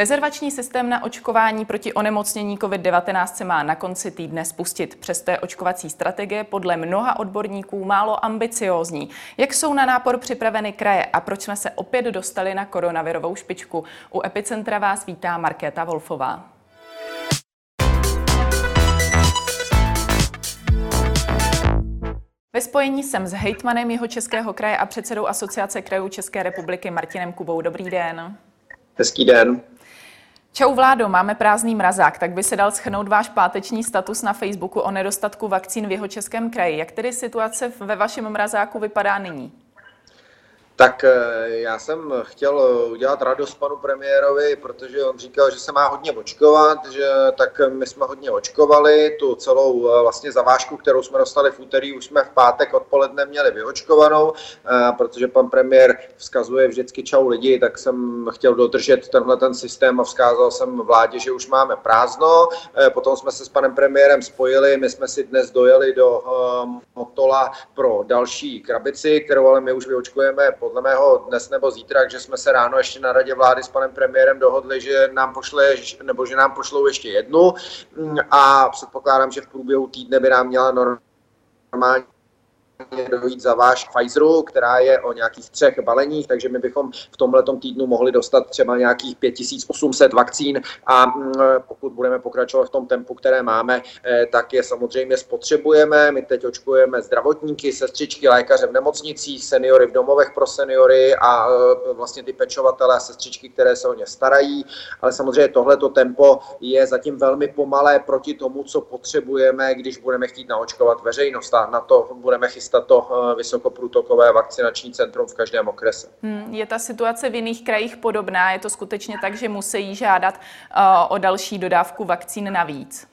Rezervační systém na očkování proti onemocnění COVID-19 se má na konci týdne spustit. Přesto je očkovací strategie podle mnoha odborníků málo ambiciózní. Jak jsou na nápor připraveny kraje a proč jsme se opět dostali na koronavirovou špičku? U Epicentra vás vítá Markéta Wolfová. Ve spojení jsem s hejtmanem jeho českého kraje a předsedou Asociace krajů České republiky Martinem Kubou. Dobrý den. Hezký den. Čau vládo, máme prázdný mrazák, tak by se dal schrnout váš páteční status na Facebooku o nedostatku vakcín v jeho českém kraji. Jak tedy situace ve vašem mrazáku vypadá nyní? Tak eh, já jsem chtěl udělat radost panu premiérovi, protože on říkal, že se má hodně očkovat, že tak my jsme hodně očkovali, tu celou eh, vlastně zavážku, kterou jsme dostali v úterý, už jsme v pátek odpoledne měli vyočkovanou, eh, protože pan premiér vzkazuje vždycky čau lidi, tak jsem chtěl dodržet tenhle ten systém a vzkázal jsem vládě, že už máme prázdno. Potom jsme se s panem premiérem spojili, my jsme si dnes dojeli do Motola pro další krabici, kterou ale my už vyočkujeme po podle mého dnes nebo zítra, takže jsme se ráno ještě na radě vlády s panem premiérem dohodli, že nám pošle, nebo že nám pošlou ještě jednu. A předpokládám, že v průběhu týdne by nám měla normálně dojít za váš Pfizeru, která je o nějakých třech baleních, takže my bychom v tomhle týdnu mohli dostat třeba nějakých 5800 vakcín a mm, pokud budeme pokračovat v tom tempu, které máme, eh, tak je samozřejmě spotřebujeme. My teď očkujeme zdravotníky, sestřičky, lékaře v nemocnicích, seniory v domovech pro seniory a eh, vlastně ty pečovatele a sestřičky, které se o ně starají. Ale samozřejmě tohleto tempo je zatím velmi pomalé proti tomu, co potřebujeme, když budeme chtít naočkovat veřejnost a na to budeme chystat chystat to eh, vysokoprůtokové vakcinační centrum v každém okrese. Hmm, je ta situace v jiných krajích podobná? Je to skutečně tak, že musí žádat uh, o další dodávku vakcín navíc?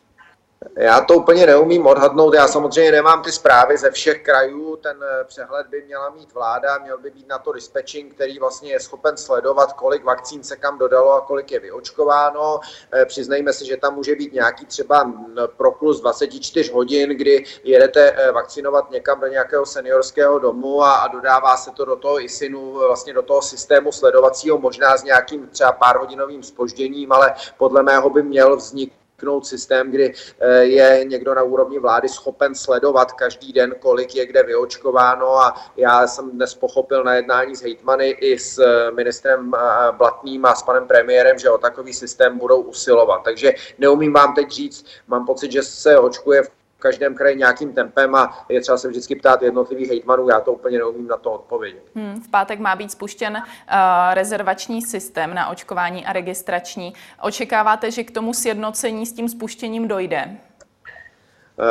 Já to úplně neumím odhadnout. Já samozřejmě nemám ty zprávy ze všech krajů. Ten eh, přehled by měla mít vláda, měl by být na to dispatching, který vlastně je schopen sledovat, kolik vakcín se kam dodalo a kolik je vyočkováno. Eh, přiznejme si, že tam může být nějaký třeba proklus 24 hodin, kdy jedete eh, vakcinovat někam do nějakého seniorského domu a, a dodává se to do toho ISINu, vlastně do toho systému sledovacího, možná s nějakým třeba pár hodinovým spožděním, ale podle mého by měl vzniknout vzniknout systém, kdy eh, je někdo na úrovni vlády schopen sledovat každý den, kolik je kde vyočkováno a já jsem dnes pochopil na jednání s hejtmany i s eh, ministrem eh, Blatným a s panem premiérem, že o takový systém budou usilovat. Takže neumím vám teď říct, mám pocit, že se očkuje v v každém kraji nějakým tempem a je třeba se vždycky ptát jednotlivých hejtmanů, já to úplně neumím na to odpovědět. Hmm, v pátek má být spuštěn uh, rezervační systém na očkování a registrační. Očekáváte, že k tomu sjednocení s tím spuštěním dojde? Uh,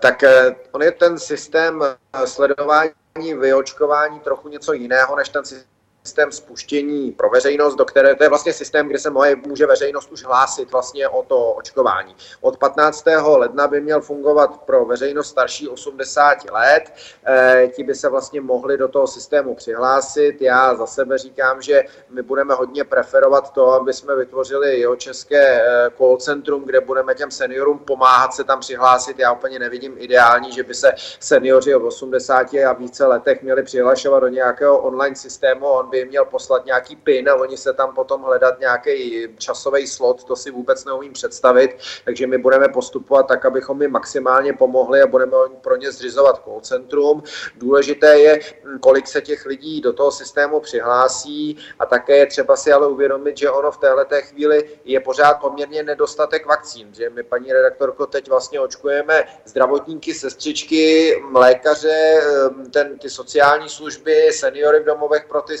tak uh, on je ten systém sledování vyočkování trochu něco jiného než ten systém systém spuštění pro veřejnost, do které to je vlastně systém, kde se moje, může veřejnost už hlásit vlastně o to očkování. Od 15. ledna by měl fungovat pro veřejnost starší 80 let. E, ti by se vlastně mohli do toho systému přihlásit. Já za sebe říkám, že my budeme hodně preferovat to, aby jsme vytvořili jeho české eh, call centrum, kde budeme těm seniorům pomáhat se tam přihlásit. Já úplně nevidím ideální, že by se seniori o 80 a více letech měli přihlašovat do nějakého online systému. On by měl poslat nějaký PIN a oni se tam potom hledat nějaký časový slot, to si vůbec neumím představit, takže my budeme postupovat tak, abychom jim maximálně pomohli a budeme pro ně zřizovat call centrum. Důležité je, kolik se těch lidí do toho systému přihlásí a také je třeba si ale uvědomit, že ono v této chvíli je pořád poměrně nedostatek vakcín, že my, paní redaktorko, teď vlastně očkujeme zdravotníky, sestřičky, lékaře, ten, ty sociální služby, seniory v domovech pro ty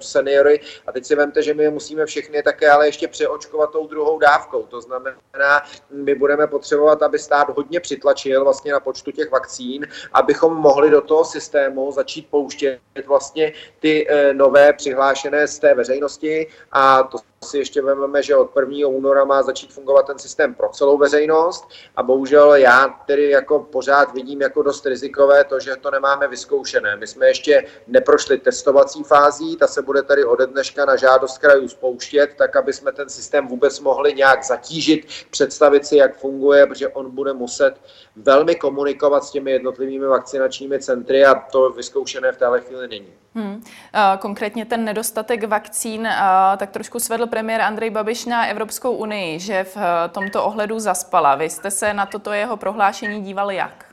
seniory a teď si vemte, že my musíme všechny také ale ještě přeočkovat tou druhou dávkou. To znamená, my budeme potřebovat, aby stát hodně přitlačil vlastně na počtu těch vakcín, abychom mohli do toho systému začít pouštět vlastně ty eh, nové přihlášené z té veřejnosti a to si ještě vezmeme, že od 1. února má začít fungovat ten systém pro celou veřejnost a bohužel já tedy jako pořád vidím jako dost rizikové to, že to nemáme vyzkoušené. My jsme ještě neprošli testovací fází, ta se bude tady ode dneška na žádost krajů spouštět, tak aby jsme ten systém vůbec mohli nějak zatížit, představit si, jak funguje, protože on bude muset velmi komunikovat s těmi jednotlivými vakcinačními centry a to vyzkoušené v téhle chvíli není. Hmm. Konkrétně ten nedostatek vakcín tak trošku svedl premiér Andrej Babiš na Evropskou unii, že v tomto ohledu zaspala. Vy jste se na toto jeho prohlášení dívali jak?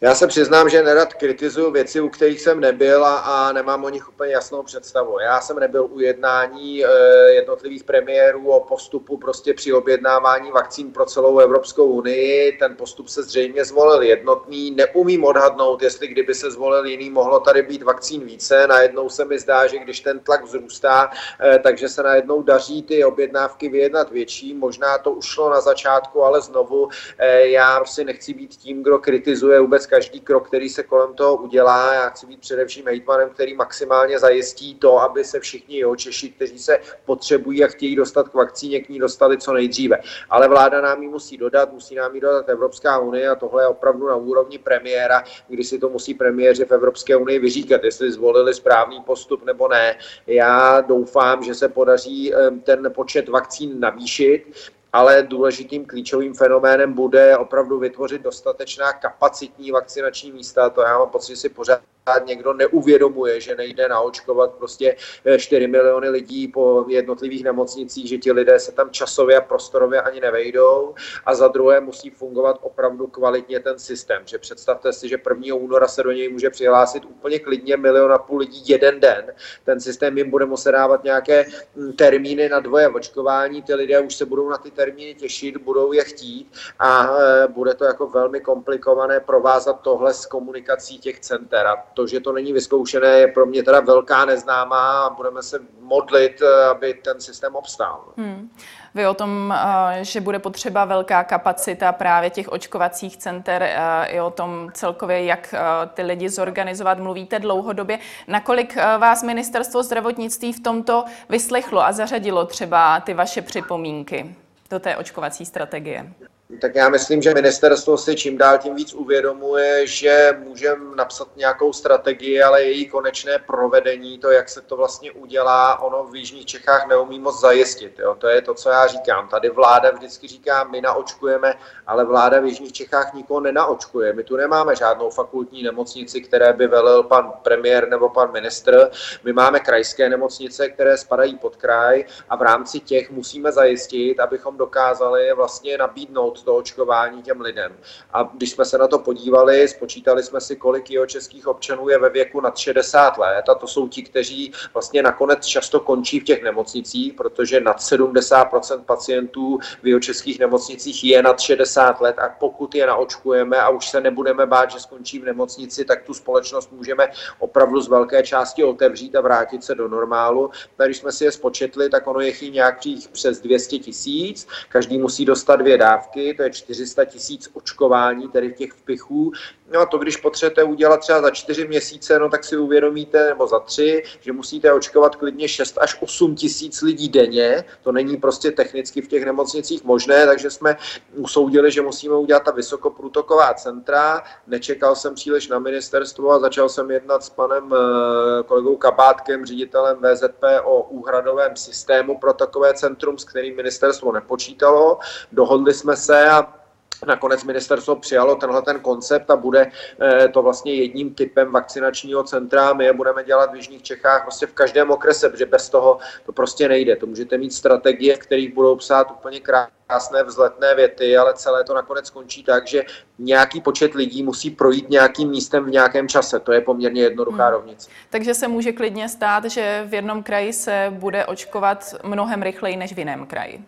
Já se přiznám, že nerad kritizuju věci, u kterých jsem nebyl a, a nemám o nich úplně jasnou představu. Já jsem nebyl u jednání e, jednotlivých premiérů o postupu prostě při objednávání vakcín pro celou Evropskou unii. Ten postup se zřejmě zvolil jednotný. Neumím odhadnout, jestli kdyby se zvolil jiný, mohlo tady být vakcín více. Najednou se mi zdá, že když ten tlak vzrůstá, e, takže se najednou daří ty objednávky vyjednat větší. Možná to ušlo na začátku, ale znovu e, já si nechci být tím, kdo kritizuje vůbec každý krok, který se kolem toho udělá. Já chci být především hejtmanem, který maximálně zajistí to, aby se všichni jeho Češi, kteří se potřebují a chtějí dostat k vakcíně, k ní dostali co nejdříve. Ale vláda nám ji musí dodat, musí nám ji dodat Evropská unie a tohle je opravdu na úrovni premiéra, kdy si to musí premiéři v Evropské unii vyříkat, jestli zvolili správný postup nebo ne. Já doufám, že se podaří ten počet vakcín navýšit ale důležitým klíčovým fenoménem bude opravdu vytvořit dostatečná kapacitní vakcinační místa. To já mám pocit, že si pořád někdo neuvědomuje, že nejde naočkovat prostě 4 eh, miliony lidí po jednotlivých nemocnicích, že ti lidé se tam časově a prostorově ani nevejdou. A za druhé musí fungovat opravdu kvalitně ten systém. Že představte si, že 1. února se do něj může přihlásit úplně klidně milion a půl lidí jeden den. Ten systém jim bude muset dávat nějaké hm, termíny na dvoje očkování. Ty lidé už se budou na ty termíny těšit, budou je chtít a eh, bude to jako velmi komplikované provázat tohle s komunikací těch center. A to, že to není vyzkoušené, je pro mě teda velká neznámá a budeme se modlit, eh, aby ten systém obstál. Hmm. Vy o tom, eh, že bude potřeba velká kapacita právě těch očkovacích center i o tom celkově, jak ty lidi zorganizovat, mluvíte dlouhodobě. Nakolik vás ministerstvo zdravotnictví v tomto vyslechlo a zařadilo třeba ty vaše připomínky do té očkovací strategie? Tak já myslím, že ministerstvo si čím dál tím víc uvědomuje, že můžeme napsat nějakou strategii, ale její konečné provedení, to, jak se to vlastně udělá, ono v Jižních Čechách neumí moc zajistit. Jo? To je to, co já říkám. Tady vláda vždycky říká, my naočkujeme, ale vláda v Jižních Čechách nikoho nenaočkuje. My tu nemáme žádnou fakultní nemocnici, které by velil pan premiér nebo pan ministr. My máme krajské nemocnice, které spadají pod kraj a v rámci těch musíme zajistit, abychom dokázali vlastně nabídnout to očkování těm lidem. A když jsme se na to podívali, spočítali jsme si, kolik jeho českých občanů je ve věku nad 60 let a to jsou ti, kteří vlastně nakonec často končí v těch nemocnicích, protože nad 70% pacientů v jeho českých nemocnicích je nad 60 let a pokud je naočkujeme a už se nebudeme bát, že skončí v nemocnici, tak tu společnost můžeme opravdu z velké části otevřít a vrátit se do normálu. Když jsme si je spočetli, tak ono je jich nějakých přes 200 tisíc, každý musí dostat dvě dávky, to je 400 tisíc očkování, tedy těch vpichů. No a to, když potřebujete udělat třeba za čtyři měsíce, no tak si uvědomíte, nebo za tři, že musíte očkovat klidně 6 až 8 tisíc lidí denně. To není prostě technicky v těch nemocnicích možné, takže jsme usoudili, že musíme udělat ta vysokoprůtoková centra. Nečekal jsem příliš na ministerstvo a začal jsem jednat s panem eh, kolegou Kabátkem, ředitelem VZP o úhradovém systému pro takové centrum, s kterým ministerstvo nepočítalo. Dohodli jsme se a Nakonec ministerstvo přijalo tenhle ten koncept a bude eh, to vlastně jedním typem vakcinačního centra. My je budeme dělat v Jižních Čechách vlastně v každém okrese, protože bez toho to prostě nejde. To můžete mít strategie, v kterých budou psát úplně krásné vzletné věty, ale celé to nakonec skončí tak, že nějaký počet lidí musí projít nějakým místem v nějakém čase. To je poměrně jednoduchá hmm. rovnice. Takže se může klidně stát, že v jednom kraji se bude očkovat mnohem rychleji než v jiném kraji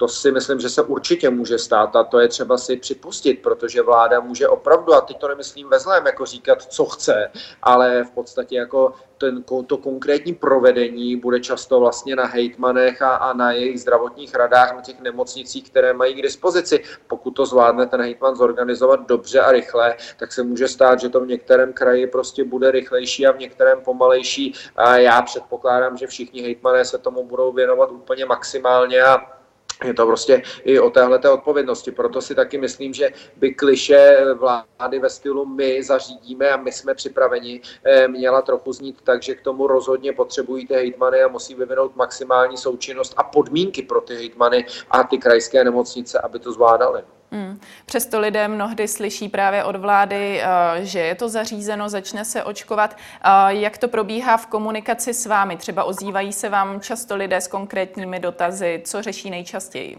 to si myslím, že se určitě může stát a to je třeba si připustit, protože vláda může opravdu, a teď to nemyslím ve zlém, jako říkat, co chce, ale v podstatě jako ten, to konkrétní provedení bude často vlastně na hejtmanech a, a na jejich zdravotních radách, na těch nemocnicích, které mají k dispozici. Pokud to zvládne ten hejtman zorganizovat dobře a rychle, tak se může stát, že to v některém kraji prostě bude rychlejší a v některém pomalejší. A já předpokládám, že všichni hejtmané se tomu budou věnovat úplně maximálně a je to prostě i o téhle odpovědnosti. Proto si taky myslím, že by kliše vlády ve stylu my zařídíme a my jsme připraveni eh, měla trochu znít tak, že k tomu rozhodně potřebují ty hejtmany a musí vyvinout maximální součinnost a podmínky pro ty hejtmany a ty krajské nemocnice, aby to zvládali. Hmm. Přesto lidé mnohdy slyší právě od vlády, eh, že je to zařízeno, začne se očkovat. Eh, jak to probíhá v komunikaci s vámi? Třeba ozývají se vám často lidé s konkrétními dotazy, co řeší nejčastěji?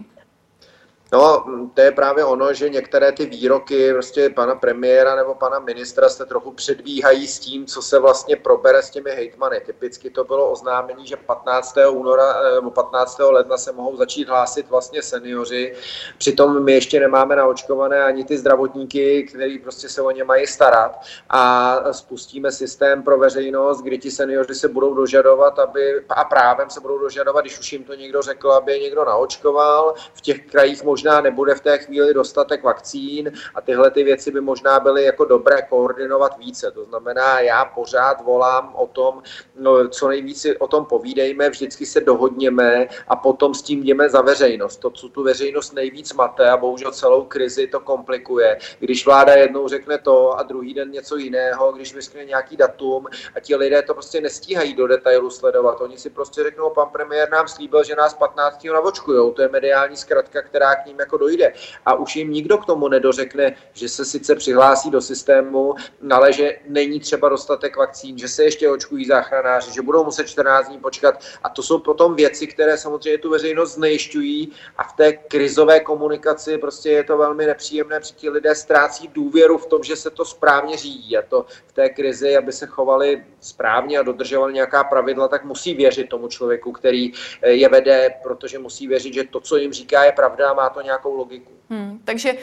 No, to je právě ono, že některé ty výroky prostě pana premiéra nebo pana ministra se trochu předbíhají s tím, co se vlastně probere s těmi hejtmany. Typicky to bylo oznámení, že 15. února eh, nebo 15. ledna se mohou začít hlásit vlastně seniori. Přitom my ještě nemáme naočkované ani ty zdravotníky, kteří prostě se o ně mají starat. A spustíme systém pro veřejnost, kdy ti seniori se budou dožadovat, aby, a právem se budou dožadovat, když už jim to někdo řekl, aby je někdo naočkoval. V těch krajích možná možná nebude v té chvíli dostatek vakcín a tyhle ty věci by možná byly jako dobré koordinovat více. To znamená, já pořád volám o tom, no, co nejvíc o tom povídejme, vždycky se dohodněme a potom s tím jdeme za veřejnost. To, co tu veřejnost nejvíc mate a bohužel celou krizi to komplikuje. Když vláda jednou řekne to a druhý den něco jiného, když vyskne nějaký datum a ti lidé to prostě nestíhají do detailu sledovat. Oni si prostě řeknou, pan premiér nám slíbil, že nás 15. navočkujou. To je mediální zkratka, která k ním jako dojde. A už jim nikdo k tomu nedořekne, že se sice přihlásí do systému, ale že není třeba dostatek vakcín, že se ještě očkují záchranáři, že budou muset 14 dní počkat. A to jsou potom věci, které samozřejmě tu veřejnost znejišťují a v té krizové komunikaci prostě je to velmi nepříjemné, protože ti lidé ztrácí důvěru v tom, že se to správně řídí. A to v té krizi, aby se chovali správně a dodržovali nějaká pravidla, tak musí věřit tomu člověku, který je vede, protože musí věřit, že to, co jim říká, je pravda a má to nějakou logiku. Hmm, takže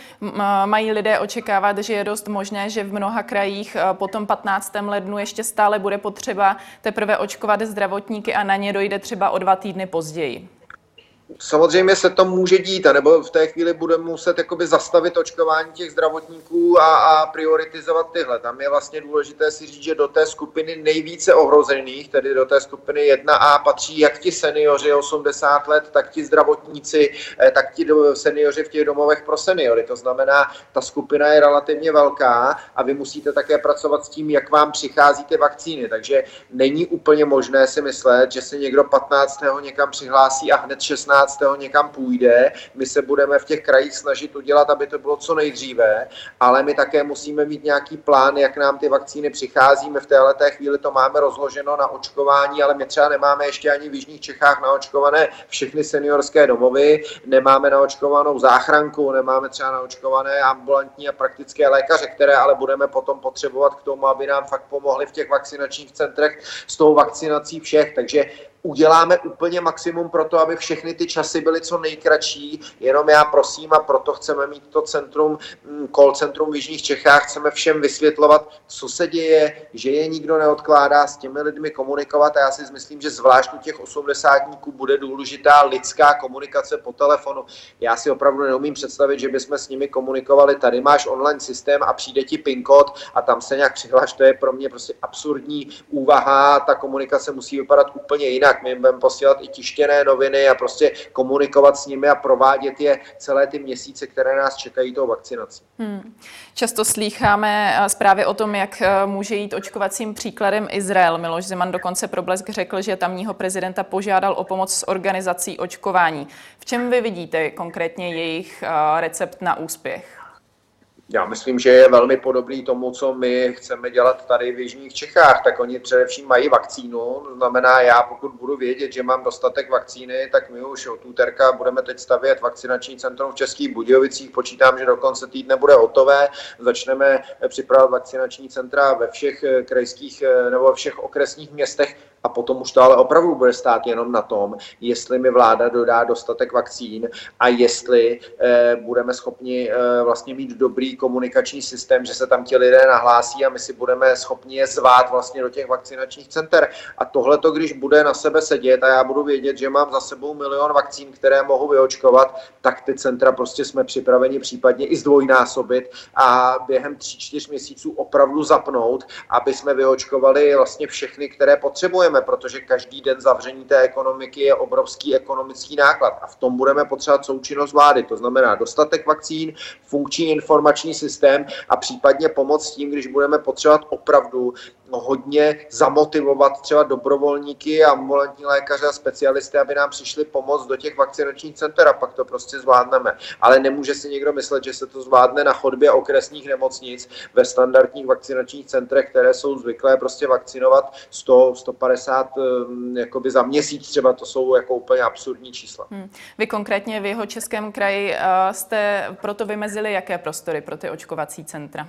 mají lidé očekávat, že je dost možné, že v mnoha krajích po tom 15. lednu ještě stále bude potřeba teprve očkovat zdravotníky a na ně dojde třeba o dva týdny později. Samozřejmě se to může dít, nebo v té chvíli budeme muset jakoby zastavit očkování těch zdravotníků a, a prioritizovat tyhle. Tam je vlastně důležité si říct, že do té skupiny nejvíce ohrozených, tedy do té skupiny 1A, patří jak ti seniori 80 let, tak ti zdravotníci, eh, tak ti seniori v těch domovech pro seniory. To znamená, ta skupina je relativně velká a vy musíte také pracovat s tím, jak vám přichází ty vakcíny. Takže není úplně možné si myslet, že se někdo 15. někam přihlásí a hned 16 15. někam půjde. My se budeme v těch krajích snažit udělat, aby to bylo co nejdříve, ale my také musíme mít nějaký plán, jak nám ty vakcíny přichází. My v této chvíli to máme rozloženo na očkování, ale my třeba nemáme ještě ani v Jižních Čechách naočkované všechny seniorské domovy, nemáme naočkovanou záchranku, nemáme třeba naočkované ambulantní a praktické lékaře, které ale budeme potom potřebovat k tomu, aby nám fakt pomohli v těch vakcinačních centrech s tou vakcinací všech. Takže uděláme úplně maximum pro to, aby všechny ty časy byly co nejkratší. Jenom já prosím a proto chceme mít to centrum, mm, call centrum v Jižních Čechách, chceme všem vysvětlovat, co se děje, že je nikdo neodkládá s těmi lidmi komunikovat. A já si myslím, že zvlášť u těch osmdesátníků bude důležitá lidská komunikace po telefonu. Já si opravdu neumím představit, že bychom s nimi komunikovali, tady máš online systém a přijde ti PIN kód a tam se nějak přihlaš, to je pro mě prostě absurdní úvaha, ta komunikace musí vypadat úplně jinak my jim budeme posílat i tištěné noviny a prostě komunikovat s nimi a provádět je celé ty měsíce, které nás čekají tou vakcinací. Hmm. Často slýcháme eh, zprávy o tom, jak eh, může jít očkovacím příkladem Izrael. Miloš Zeman dokonce pro Blesk řekl, že tamního prezidenta požádal o pomoc s organizací očkování. V čem vy vidíte konkrétně jejich eh, recept na úspěch? Já myslím, že je velmi podobný tomu, co my chceme dělat tady v Jižních Čechách. Tak oni především mají vakcínu, to znamená, já pokud budu vědět, že mám dostatek vakcíny, tak my už od úterka budeme teď stavět vakcinační centrum v Českých Budějovicích. Počítám, že do konce týdne bude hotové. Začneme připravovat vakcinační centra ve všech krajských nebo ve všech okresních městech a potom už to ale opravdu bude stát jenom na tom, jestli mi vláda dodá dostatek vakcín a jestli eh, budeme schopni eh, vlastně mít dobrý komunikační systém, že se tam ti lidé nahlásí a my si budeme schopni je zvát vlastně do těch vakcinačních center. A tohle to, když bude na sebe sedět a já budu vědět, že mám za sebou milion vakcín, které mohu vyočkovat, tak ty centra prostě jsme připraveni případně i zdvojnásobit a během 3-4 měsíců opravdu zapnout, aby jsme vyočkovali vlastně všechny, které potřebujeme potřebujeme, protože každý den zavření té ekonomiky je obrovský ekonomický náklad a v tom budeme potřebovat součinnost vlády. To znamená dostatek vakcín, funkční informační systém a případně pomoc tím, když budeme potřebovat opravdu hodně zamotivovat třeba dobrovolníky, ambulantní lékaře a specialisty, aby nám přišli pomoct do těch vakcinačních center a pak to prostě zvládneme. Ale nemůže si někdo myslet, že se to zvládne na chodbě okresních nemocnic ve standardních vakcinačních centrech, které jsou zvyklé prostě vakcinovat 100, 150 um, jakoby za měsíc třeba, to jsou jako úplně absurdní čísla. Hmm. Vy konkrétně v jeho českém kraji uh, jste proto vymezili jaké prostory pro ty očkovací centra?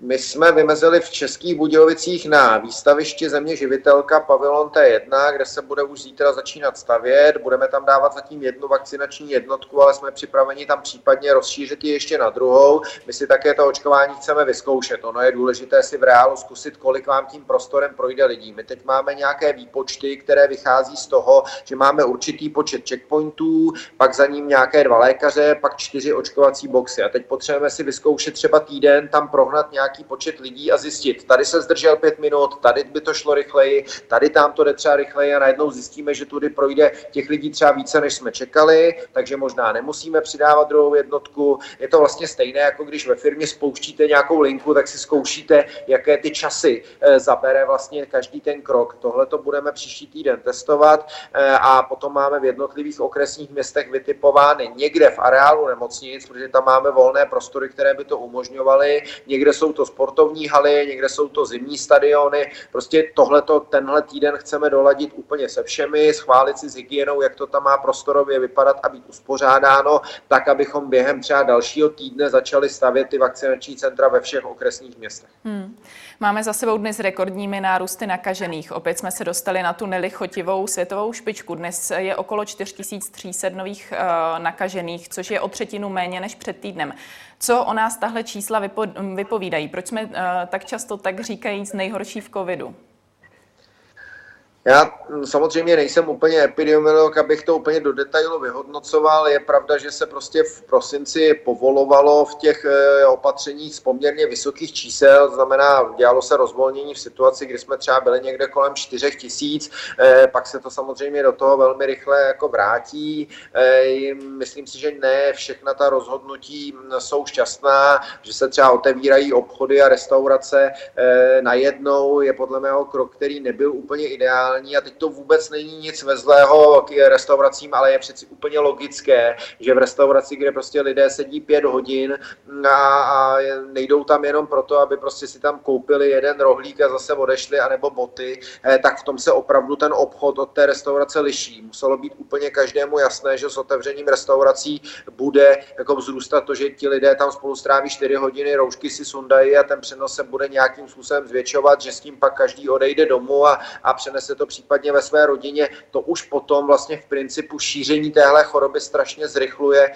My jsme vymezili v Českých Budějovicích na výstavišti Země živitelka pavilon T1, kde se bude už zítra začínat stavět. Budeme tam dávat zatím jednu vakcinační jednotku, ale jsme připraveni tam případně rozšířit ji ještě na druhou. My si také to očkování chceme vyzkoušet. Ono je důležité si v reálu zkusit, kolik vám tím prostorem projde lidí. My teď máme nějaké výpočty, které vychází z toho, že máme určitý počet checkpointů, pak za ním nějaké dva lékaře, pak čtyři očkovací boxy. A teď potřebujeme si vyzkoušet třeba týden tam prohnat nějak nějaký počet lidí a zjistit, tady se zdržel pět minut, tady by to šlo rychleji, tady tam to jde třeba rychleji a najednou zjistíme, že tudy projde těch lidí třeba více, než jsme čekali, takže možná nemusíme přidávat druhou jednotku. Je to vlastně stejné, jako když ve firmě spouštíte nějakou linku, tak si zkoušíte, jaké ty časy eh, zabere vlastně každý ten krok. Tohle to budeme příští týden testovat eh, a potom máme v jednotlivých okresních městech vytipovány někde v areálu nemocnic, protože tam máme volné prostory, které by to umožňovaly. Někde jsou to sportovní haly, někde jsou to zimní stadiony. Prostě tohleto, tenhle týden chceme doladit úplně se všemi, schválit si s hygienou, jak to tam má prostorově vypadat a být uspořádáno, tak, abychom během třeba dalšího týdne začali stavět ty vakcinační centra ve všech okresních městech. Hmm. Máme za sebou dnes rekordními nárůsty nakažených. Opět jsme se dostali na tu nelichotivou světovou špičku. Dnes je okolo 4300 nových uh, nakažených, což je o třetinu méně než před týdnem. Co o nás tahle čísla vypo, vypovídají? Proč jsme uh, tak často tak říkajíc nejhorší v covidu? Já samozřejmě nejsem úplně epidemiolog, abych to úplně do detailu vyhodnocoval. Je pravda, že se prostě v prosinci povolovalo v těch eh, opatřeních z poměrně vysokých čísel, znamená, dělalo se rozvolnění v situaci, kdy jsme třeba byli někde kolem 4 tisíc, eh, pak se to samozřejmě do toho velmi rychle jako vrátí. Eh, myslím si, že ne všechna ta rozhodnutí jsou šťastná, že se třeba otevírají obchody a restaurace najednou, je podle mého krok, který nebyl úplně ideální ideální a teď to vůbec není nic ve zlého k restauracím, ale je přeci úplně logické, že v restauraci, kde prostě lidé sedí pět hodin a, a nejdou tam jenom proto, aby prostě si tam koupili jeden rohlík a zase odešli, anebo boty, eh, tak v tom se opravdu ten obchod od té restaurace liší. Muselo být úplně každému jasné, že s otevřením restaurací bude jako vzrůstat to, že ti lidé tam spolu stráví 4 hodiny, roušky si sundají a ten přenos se bude nějakým způsobem zvětšovat, že s tím pak každý odejde domů a, a přenese to případně ve své rodině, to už potom vlastně v principu šíření téhle choroby strašně zrychluje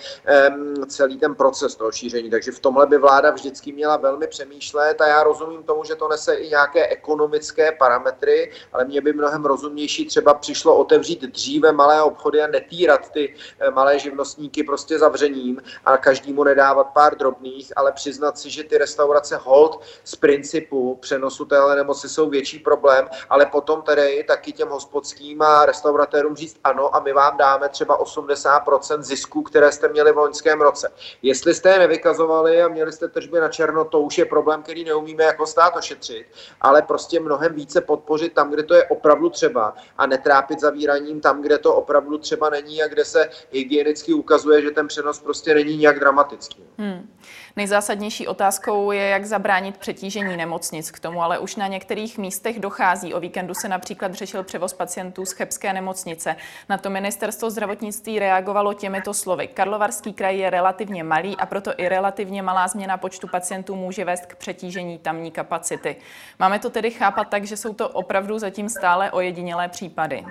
celý ten proces toho šíření. Takže v tomhle by vláda vždycky měla velmi přemýšlet a já rozumím tomu, že to nese i nějaké ekonomické parametry, ale mě by mnohem rozumnější třeba přišlo otevřít dříve malé obchody a netýrat ty eh, malé živnostníky prostě zavřením a každému nedávat pár drobných, ale přiznat si, že ty restaurace hold z principu přenosu téhle nemoci jsou větší problém, ale potom tedy tak taky těm hospodským a restauratérům říct ano a my vám dáme třeba 80% zisku, které jste měli v loňském roce. Jestli jste je nevykazovali a měli jste tržby na černo, to už je problém, který neumíme jako stát ošetřit, ale prostě mnohem více podpořit tam, kde to je opravdu třeba a netrápit zavíraním tam, kde to opravdu třeba není a kde se hygienicky ukazuje, že ten přenos prostě není nějak dramatický. Hmm. Nejzásadnější otázkou je, jak zabránit přetížení nemocnic. K tomu ale už na některých místech dochází. O víkendu se například řešil převoz pacientů z Chebské nemocnice. Na to ministerstvo zdravotnictví reagovalo těmito slovy. Karlovarský kraj je relativně malý a proto i relativně malá změna počtu pacientů může vést k přetížení tamní kapacity. Máme to tedy chápat tak, že jsou to opravdu zatím stále ojedinělé případy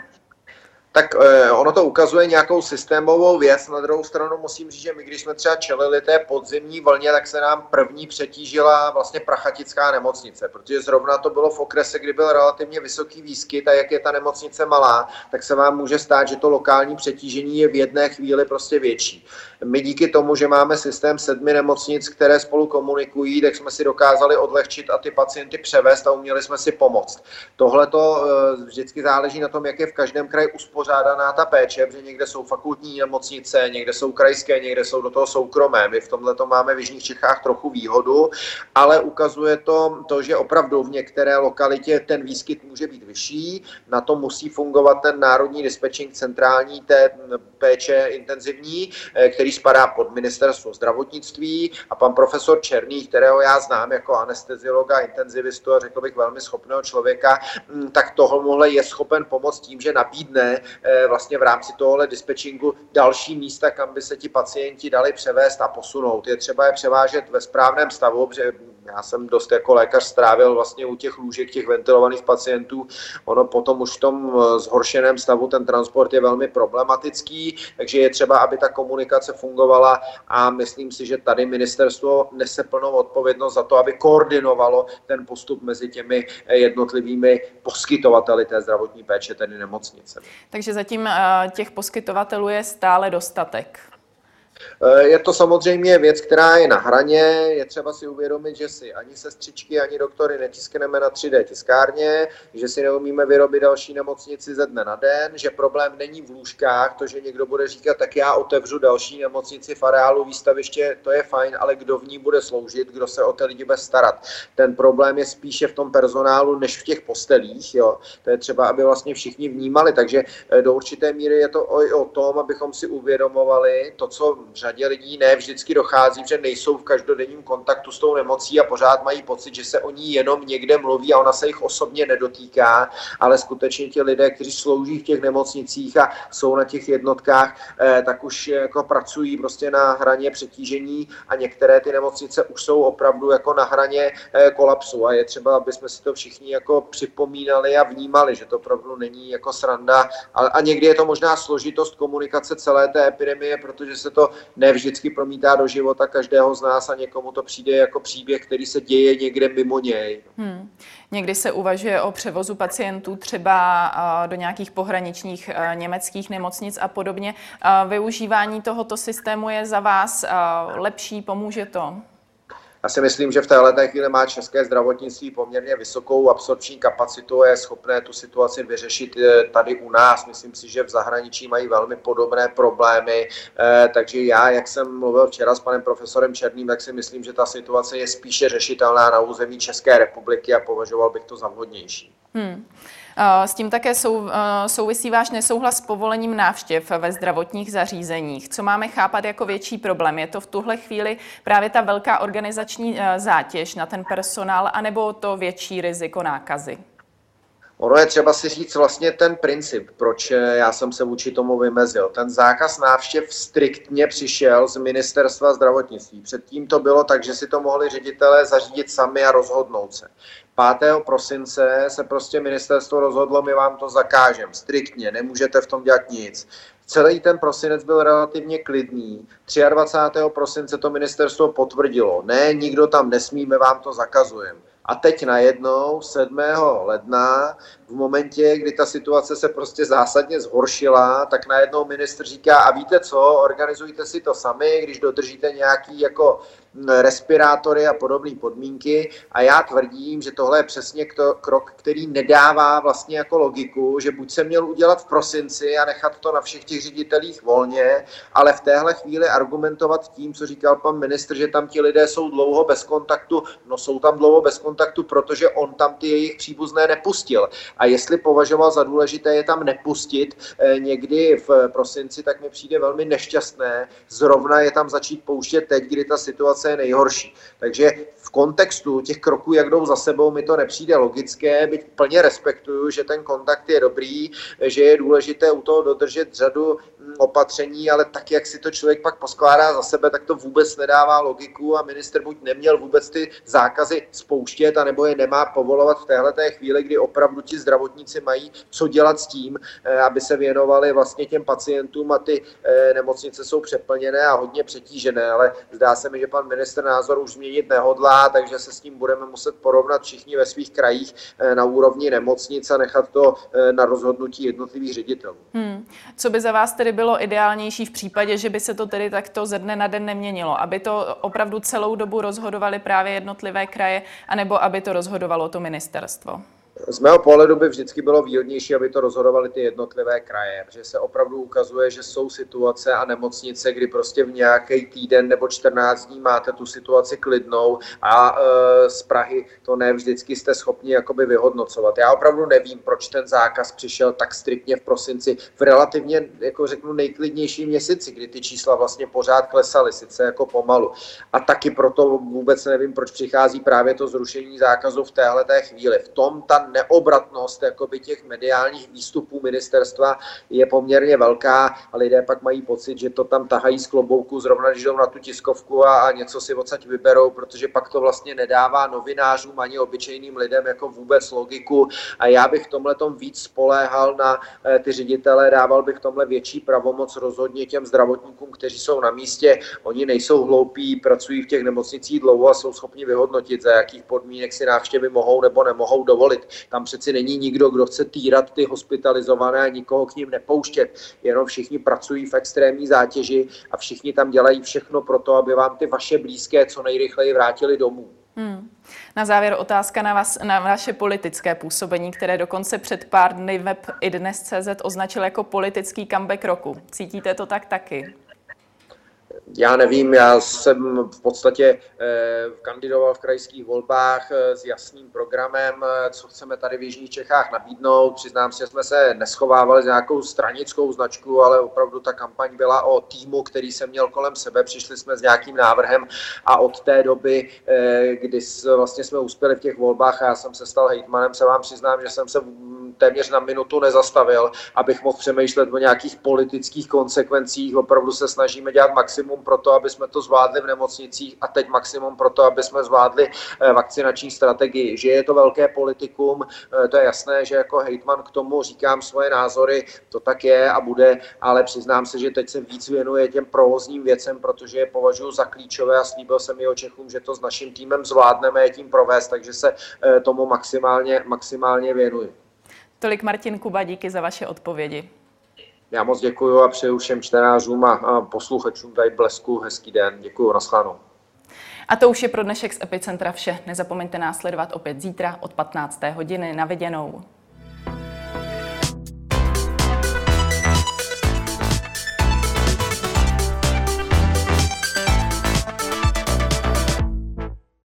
tak eh, ono to ukazuje nějakou systémovou věc. Na druhou stranu musím říct, že my, když jsme třeba čelili té podzimní vlně, tak se nám první přetížila vlastně prachatická nemocnice, protože zrovna to bylo v okrese, kdy byl relativně vysoký výskyt a jak je ta nemocnice malá, tak se vám může stát, že to lokální přetížení je v jedné chvíli prostě větší. My díky tomu, že máme systém sedmi nemocnic, které spolu komunikují, tak jsme si dokázali odlehčit a ty pacienty převést a uměli jsme si pomoct. Tohle to eh, vždycky záleží na tom, jak je v každém kraji uspořádaná ta péče, protože někde jsou fakultní nemocnice, někde jsou krajské, někde jsou do toho soukromé. My v tomhle to máme v Jižních Čechách trochu výhodu, ale ukazuje to, to, že opravdu v některé lokalitě ten výskyt může být vyšší. Na to musí fungovat ten národní dispečing centrální té péče intenzivní, eh, který spadá pod ministerstvo zdravotnictví a pan profesor Černý, kterého já znám jako anesteziologa, intenzivistu a řekl bych velmi schopného člověka, mm, tak tohle je schopen pomoct tím, že nabídne eh, vlastně v rámci tohohle dispečingu další místa, kam by se ti pacienti dali převést a posunout. Je třeba je převážet ve správném stavu, protože já jsem dost jako lékař strávil vlastně u těch lůžek, těch ventilovaných pacientů. Ono potom už v tom eh, zhoršeném stavu ten transport je velmi problematický, takže je třeba, aby ta komunikace fungovala a myslím si, že tady ministerstvo nese plnou odpovědnost za to, aby koordinovalo ten postup mezi těmi eh, jednotlivými poskytovateli té zdravotní péče, tedy nemocnice. Takže zatím eh, těch poskytovatelů je stále dostatek. Eh, je to samozřejmě věc, která je na hraně. Je třeba si uvědomit, že si ani sestřičky, ani doktory netiskneme na 3D tiskárně, že si neumíme vyrobit další nemocnici ze dne na den, že problém není v lůžkách, to, že někdo bude říkat, tak já otevřu další nemocnici v areálu výstaviště, to je fajn, ale kdo v ní bude sloužit, kdo se o ty lidi bude starat. Ten problém je spíše v tom personálu, než v těch postelích. Jo. To je třeba, aby vlastně všichni vnímali. Takže eh, do určité míry je to o, o tom, abychom si uvědomovali to, co řadě lidí ne vždycky dochází, že nejsou v každodenním kontaktu s tou nemocí a pořád mají pocit, že se o ní jenom někde mluví a ona se jich osobně nedotýká, ale skutečně ti lidé, kteří slouží v těch nemocnicích a jsou na těch jednotkách, eh, tak už jako pracují prostě na hraně přetížení a některé ty nemocnice už jsou opravdu jako na hraně eh, kolapsu. A je třeba, aby jsme si to všichni jako připomínali a vnímali, že to opravdu není jako sranda. A, a někdy je to možná složitost komunikace celé té epidemie, protože se to ne vždycky promítá do života každého z nás a někomu to přijde jako příběh, který se děje někde mimo něj. Hmm. Někdy se uvažuje o převozu pacientů třeba do nějakých pohraničních německých nemocnic a podobně. Využívání tohoto systému je za vás lepší, pomůže to? Já si myslím, že v téhle chvíli má české zdravotnictví poměrně vysokou absorpční kapacitu a je schopné tu situaci vyřešit eh, tady u nás. Myslím si, že v zahraničí mají velmi podobné problémy, eh, takže já, jak jsem mluvil včera s panem profesorem Černým, tak si myslím, že ta situace je spíše řešitelná na území České republiky a považoval bych to za vhodnější. Hmm. S tím také sou, souvisí váš nesouhlas s povolením návštěv ve zdravotních zařízeních. Co máme chápat jako větší problém? Je to v tuhle chvíli právě ta velká organizační e, zátěž na ten personál, anebo to větší riziko nákazy? Ono je třeba si říct vlastně ten princip, proč já jsem se vůči tomu vymezil. Ten zákaz návštěv striktně přišel z ministerstva zdravotnictví. Předtím to bylo tak, že si to mohli ředitelé zařídit sami a rozhodnout se. 5. prosince se prostě ministerstvo rozhodlo, my vám to zakážeme striktně, nemůžete v tom dělat nic. Celý ten prosinec byl relativně klidný. 23. prosince to ministerstvo potvrdilo. Ne, nikdo tam nesmí, my vám to zakazujeme. A teď najednou 7. ledna, v momentě, kdy ta situace se prostě zásadně zhoršila, tak najednou ministr říká, a víte co, organizujte si to sami, když dodržíte nějaký jako respirátory a podobné podmínky. A já tvrdím, že tohle je přesně krok, který nedává vlastně jako logiku, že buď se měl udělat v prosinci a nechat to na všech těch ředitelích volně, ale v téhle chvíli argumentovat tím, co říkal pan ministr, že tam ti lidé jsou dlouho bez kontaktu. No jsou tam dlouho bez kontaktu, protože on tam ty jejich příbuzné nepustil. A jestli považoval za důležité je tam nepustit eh, někdy v prosinci, tak mi přijde velmi nešťastné zrovna je tam začít pouštět teď, kdy ta situace je nejhorší. Takže v kontextu těch kroků, jak jdou za sebou, mi to nepřijde logické, byť plně respektuju, že ten kontakt je dobrý, že je důležité u toho dodržet řadu opatření, ale tak, jak si to člověk pak poskládá za sebe, tak to vůbec nedává logiku a minister buď neměl vůbec ty zákazy spouštět, anebo je nemá povolovat v téhle té chvíli, kdy opravdu ti zdravotníci mají co dělat s tím, eh, aby se věnovali vlastně těm pacientům a ty eh, nemocnice jsou přeplněné a hodně přetížené, ale zdá se mi, že pan minister názor už změnit nehodlá, takže se s tím budeme muset porovnat všichni ve svých krajích na úrovni nemocnic a nechat to na rozhodnutí jednotlivých ředitelů. Hmm. Co by za vás tedy bylo ideálnější v případě, že by se to tedy takto ze dne na den neměnilo? Aby to opravdu celou dobu rozhodovali právě jednotlivé kraje, anebo aby to rozhodovalo to ministerstvo? Z mého pohledu by vždycky bylo výhodnější, aby to rozhodovaly ty jednotlivé kraje, protože se opravdu ukazuje, že jsou situace a nemocnice, kdy prostě v nějaký týden nebo 14 dní máte tu situaci klidnou a e, z Prahy to ne vždycky jste schopni jakoby vyhodnocovat. Já opravdu nevím, proč ten zákaz přišel tak striktně v prosinci, v relativně, jako řeknu, nejklidnější měsíci, kdy ty čísla vlastně pořád klesaly, sice jako pomalu. A taky proto vůbec nevím, proč přichází právě to zrušení zákazu v téhle chvíli. V tom ta neobratnost jakoby těch mediálních výstupů ministerstva je poměrně velká a lidé pak mají pocit, že to tam tahají z klobouku zrovna, když jdou na tu tiskovku a, a něco si odsaď vyberou, protože pak to vlastně nedává novinářům ani obyčejným lidem jako vůbec logiku a já bych tomhle víc spoléhal na eh, ty ředitele, dával bych tomhle větší pravomoc rozhodně těm zdravotníkům, kteří jsou na místě. Oni nejsou hloupí, pracují v těch nemocnicích dlouho a jsou schopni vyhodnotit, za jakých podmínek si návštěvy mohou nebo nemohou dovolit. Tam přeci není nikdo, kdo chce týrat ty hospitalizované a nikoho k ním nepouštět. Jenom všichni pracují v extrémní zátěži a všichni tam dělají všechno pro to, aby vám ty vaše blízké co nejrychleji vrátili domů. Hmm. Na závěr otázka na, vás, na vaše politické působení, které dokonce před pár dny web idnes.cz označil jako politický comeback roku. Cítíte to tak taky? Já nevím, já jsem v podstatě eh, kandidoval v krajských volbách eh, s jasným programem, eh, co chceme tady v Jižních Čechách nabídnout. Přiznám se, jsme se neschovávali s nějakou stranickou značku, ale opravdu ta kampaň byla o týmu, který jsem měl kolem sebe. Přišli jsme s nějakým návrhem a od té doby, kdy vlastně jsme uspěli v těch volbách a já jsem se stal hejtmanem, se vám přiznám, že jsem se téměř na minutu nezastavil, abych mohl přemýšlet o nějakých politických konsekvencích. Opravdu se snažíme dělat maximum pro to, aby jsme to zvládli v nemocnicích a teď maximum pro to, aby jsme zvládli eh, vakcinační strategii. Že je to velké politikum, eh, to je jasné, že jako hejtman k tomu říkám svoje názory, to tak je a bude, ale přiznám se, že teď se víc věnuje těm provozním věcem, protože je považuji za klíčové a slíbil jsem o Čechům, že to s naším týmem zvládneme je tím provést, takže se eh, tomu maximálně, maximálně věnuji. Tolik Martin Kuba, díky za vaše odpovědi. Já moc děkuji a přeju všem čtenářům a posluchačům tady blesku hezký den. Děkuji, naschledanou. A to už je pro dnešek z Epicentra vše. Nezapomeňte nás sledovat opět zítra od 15. hodiny na viděnou.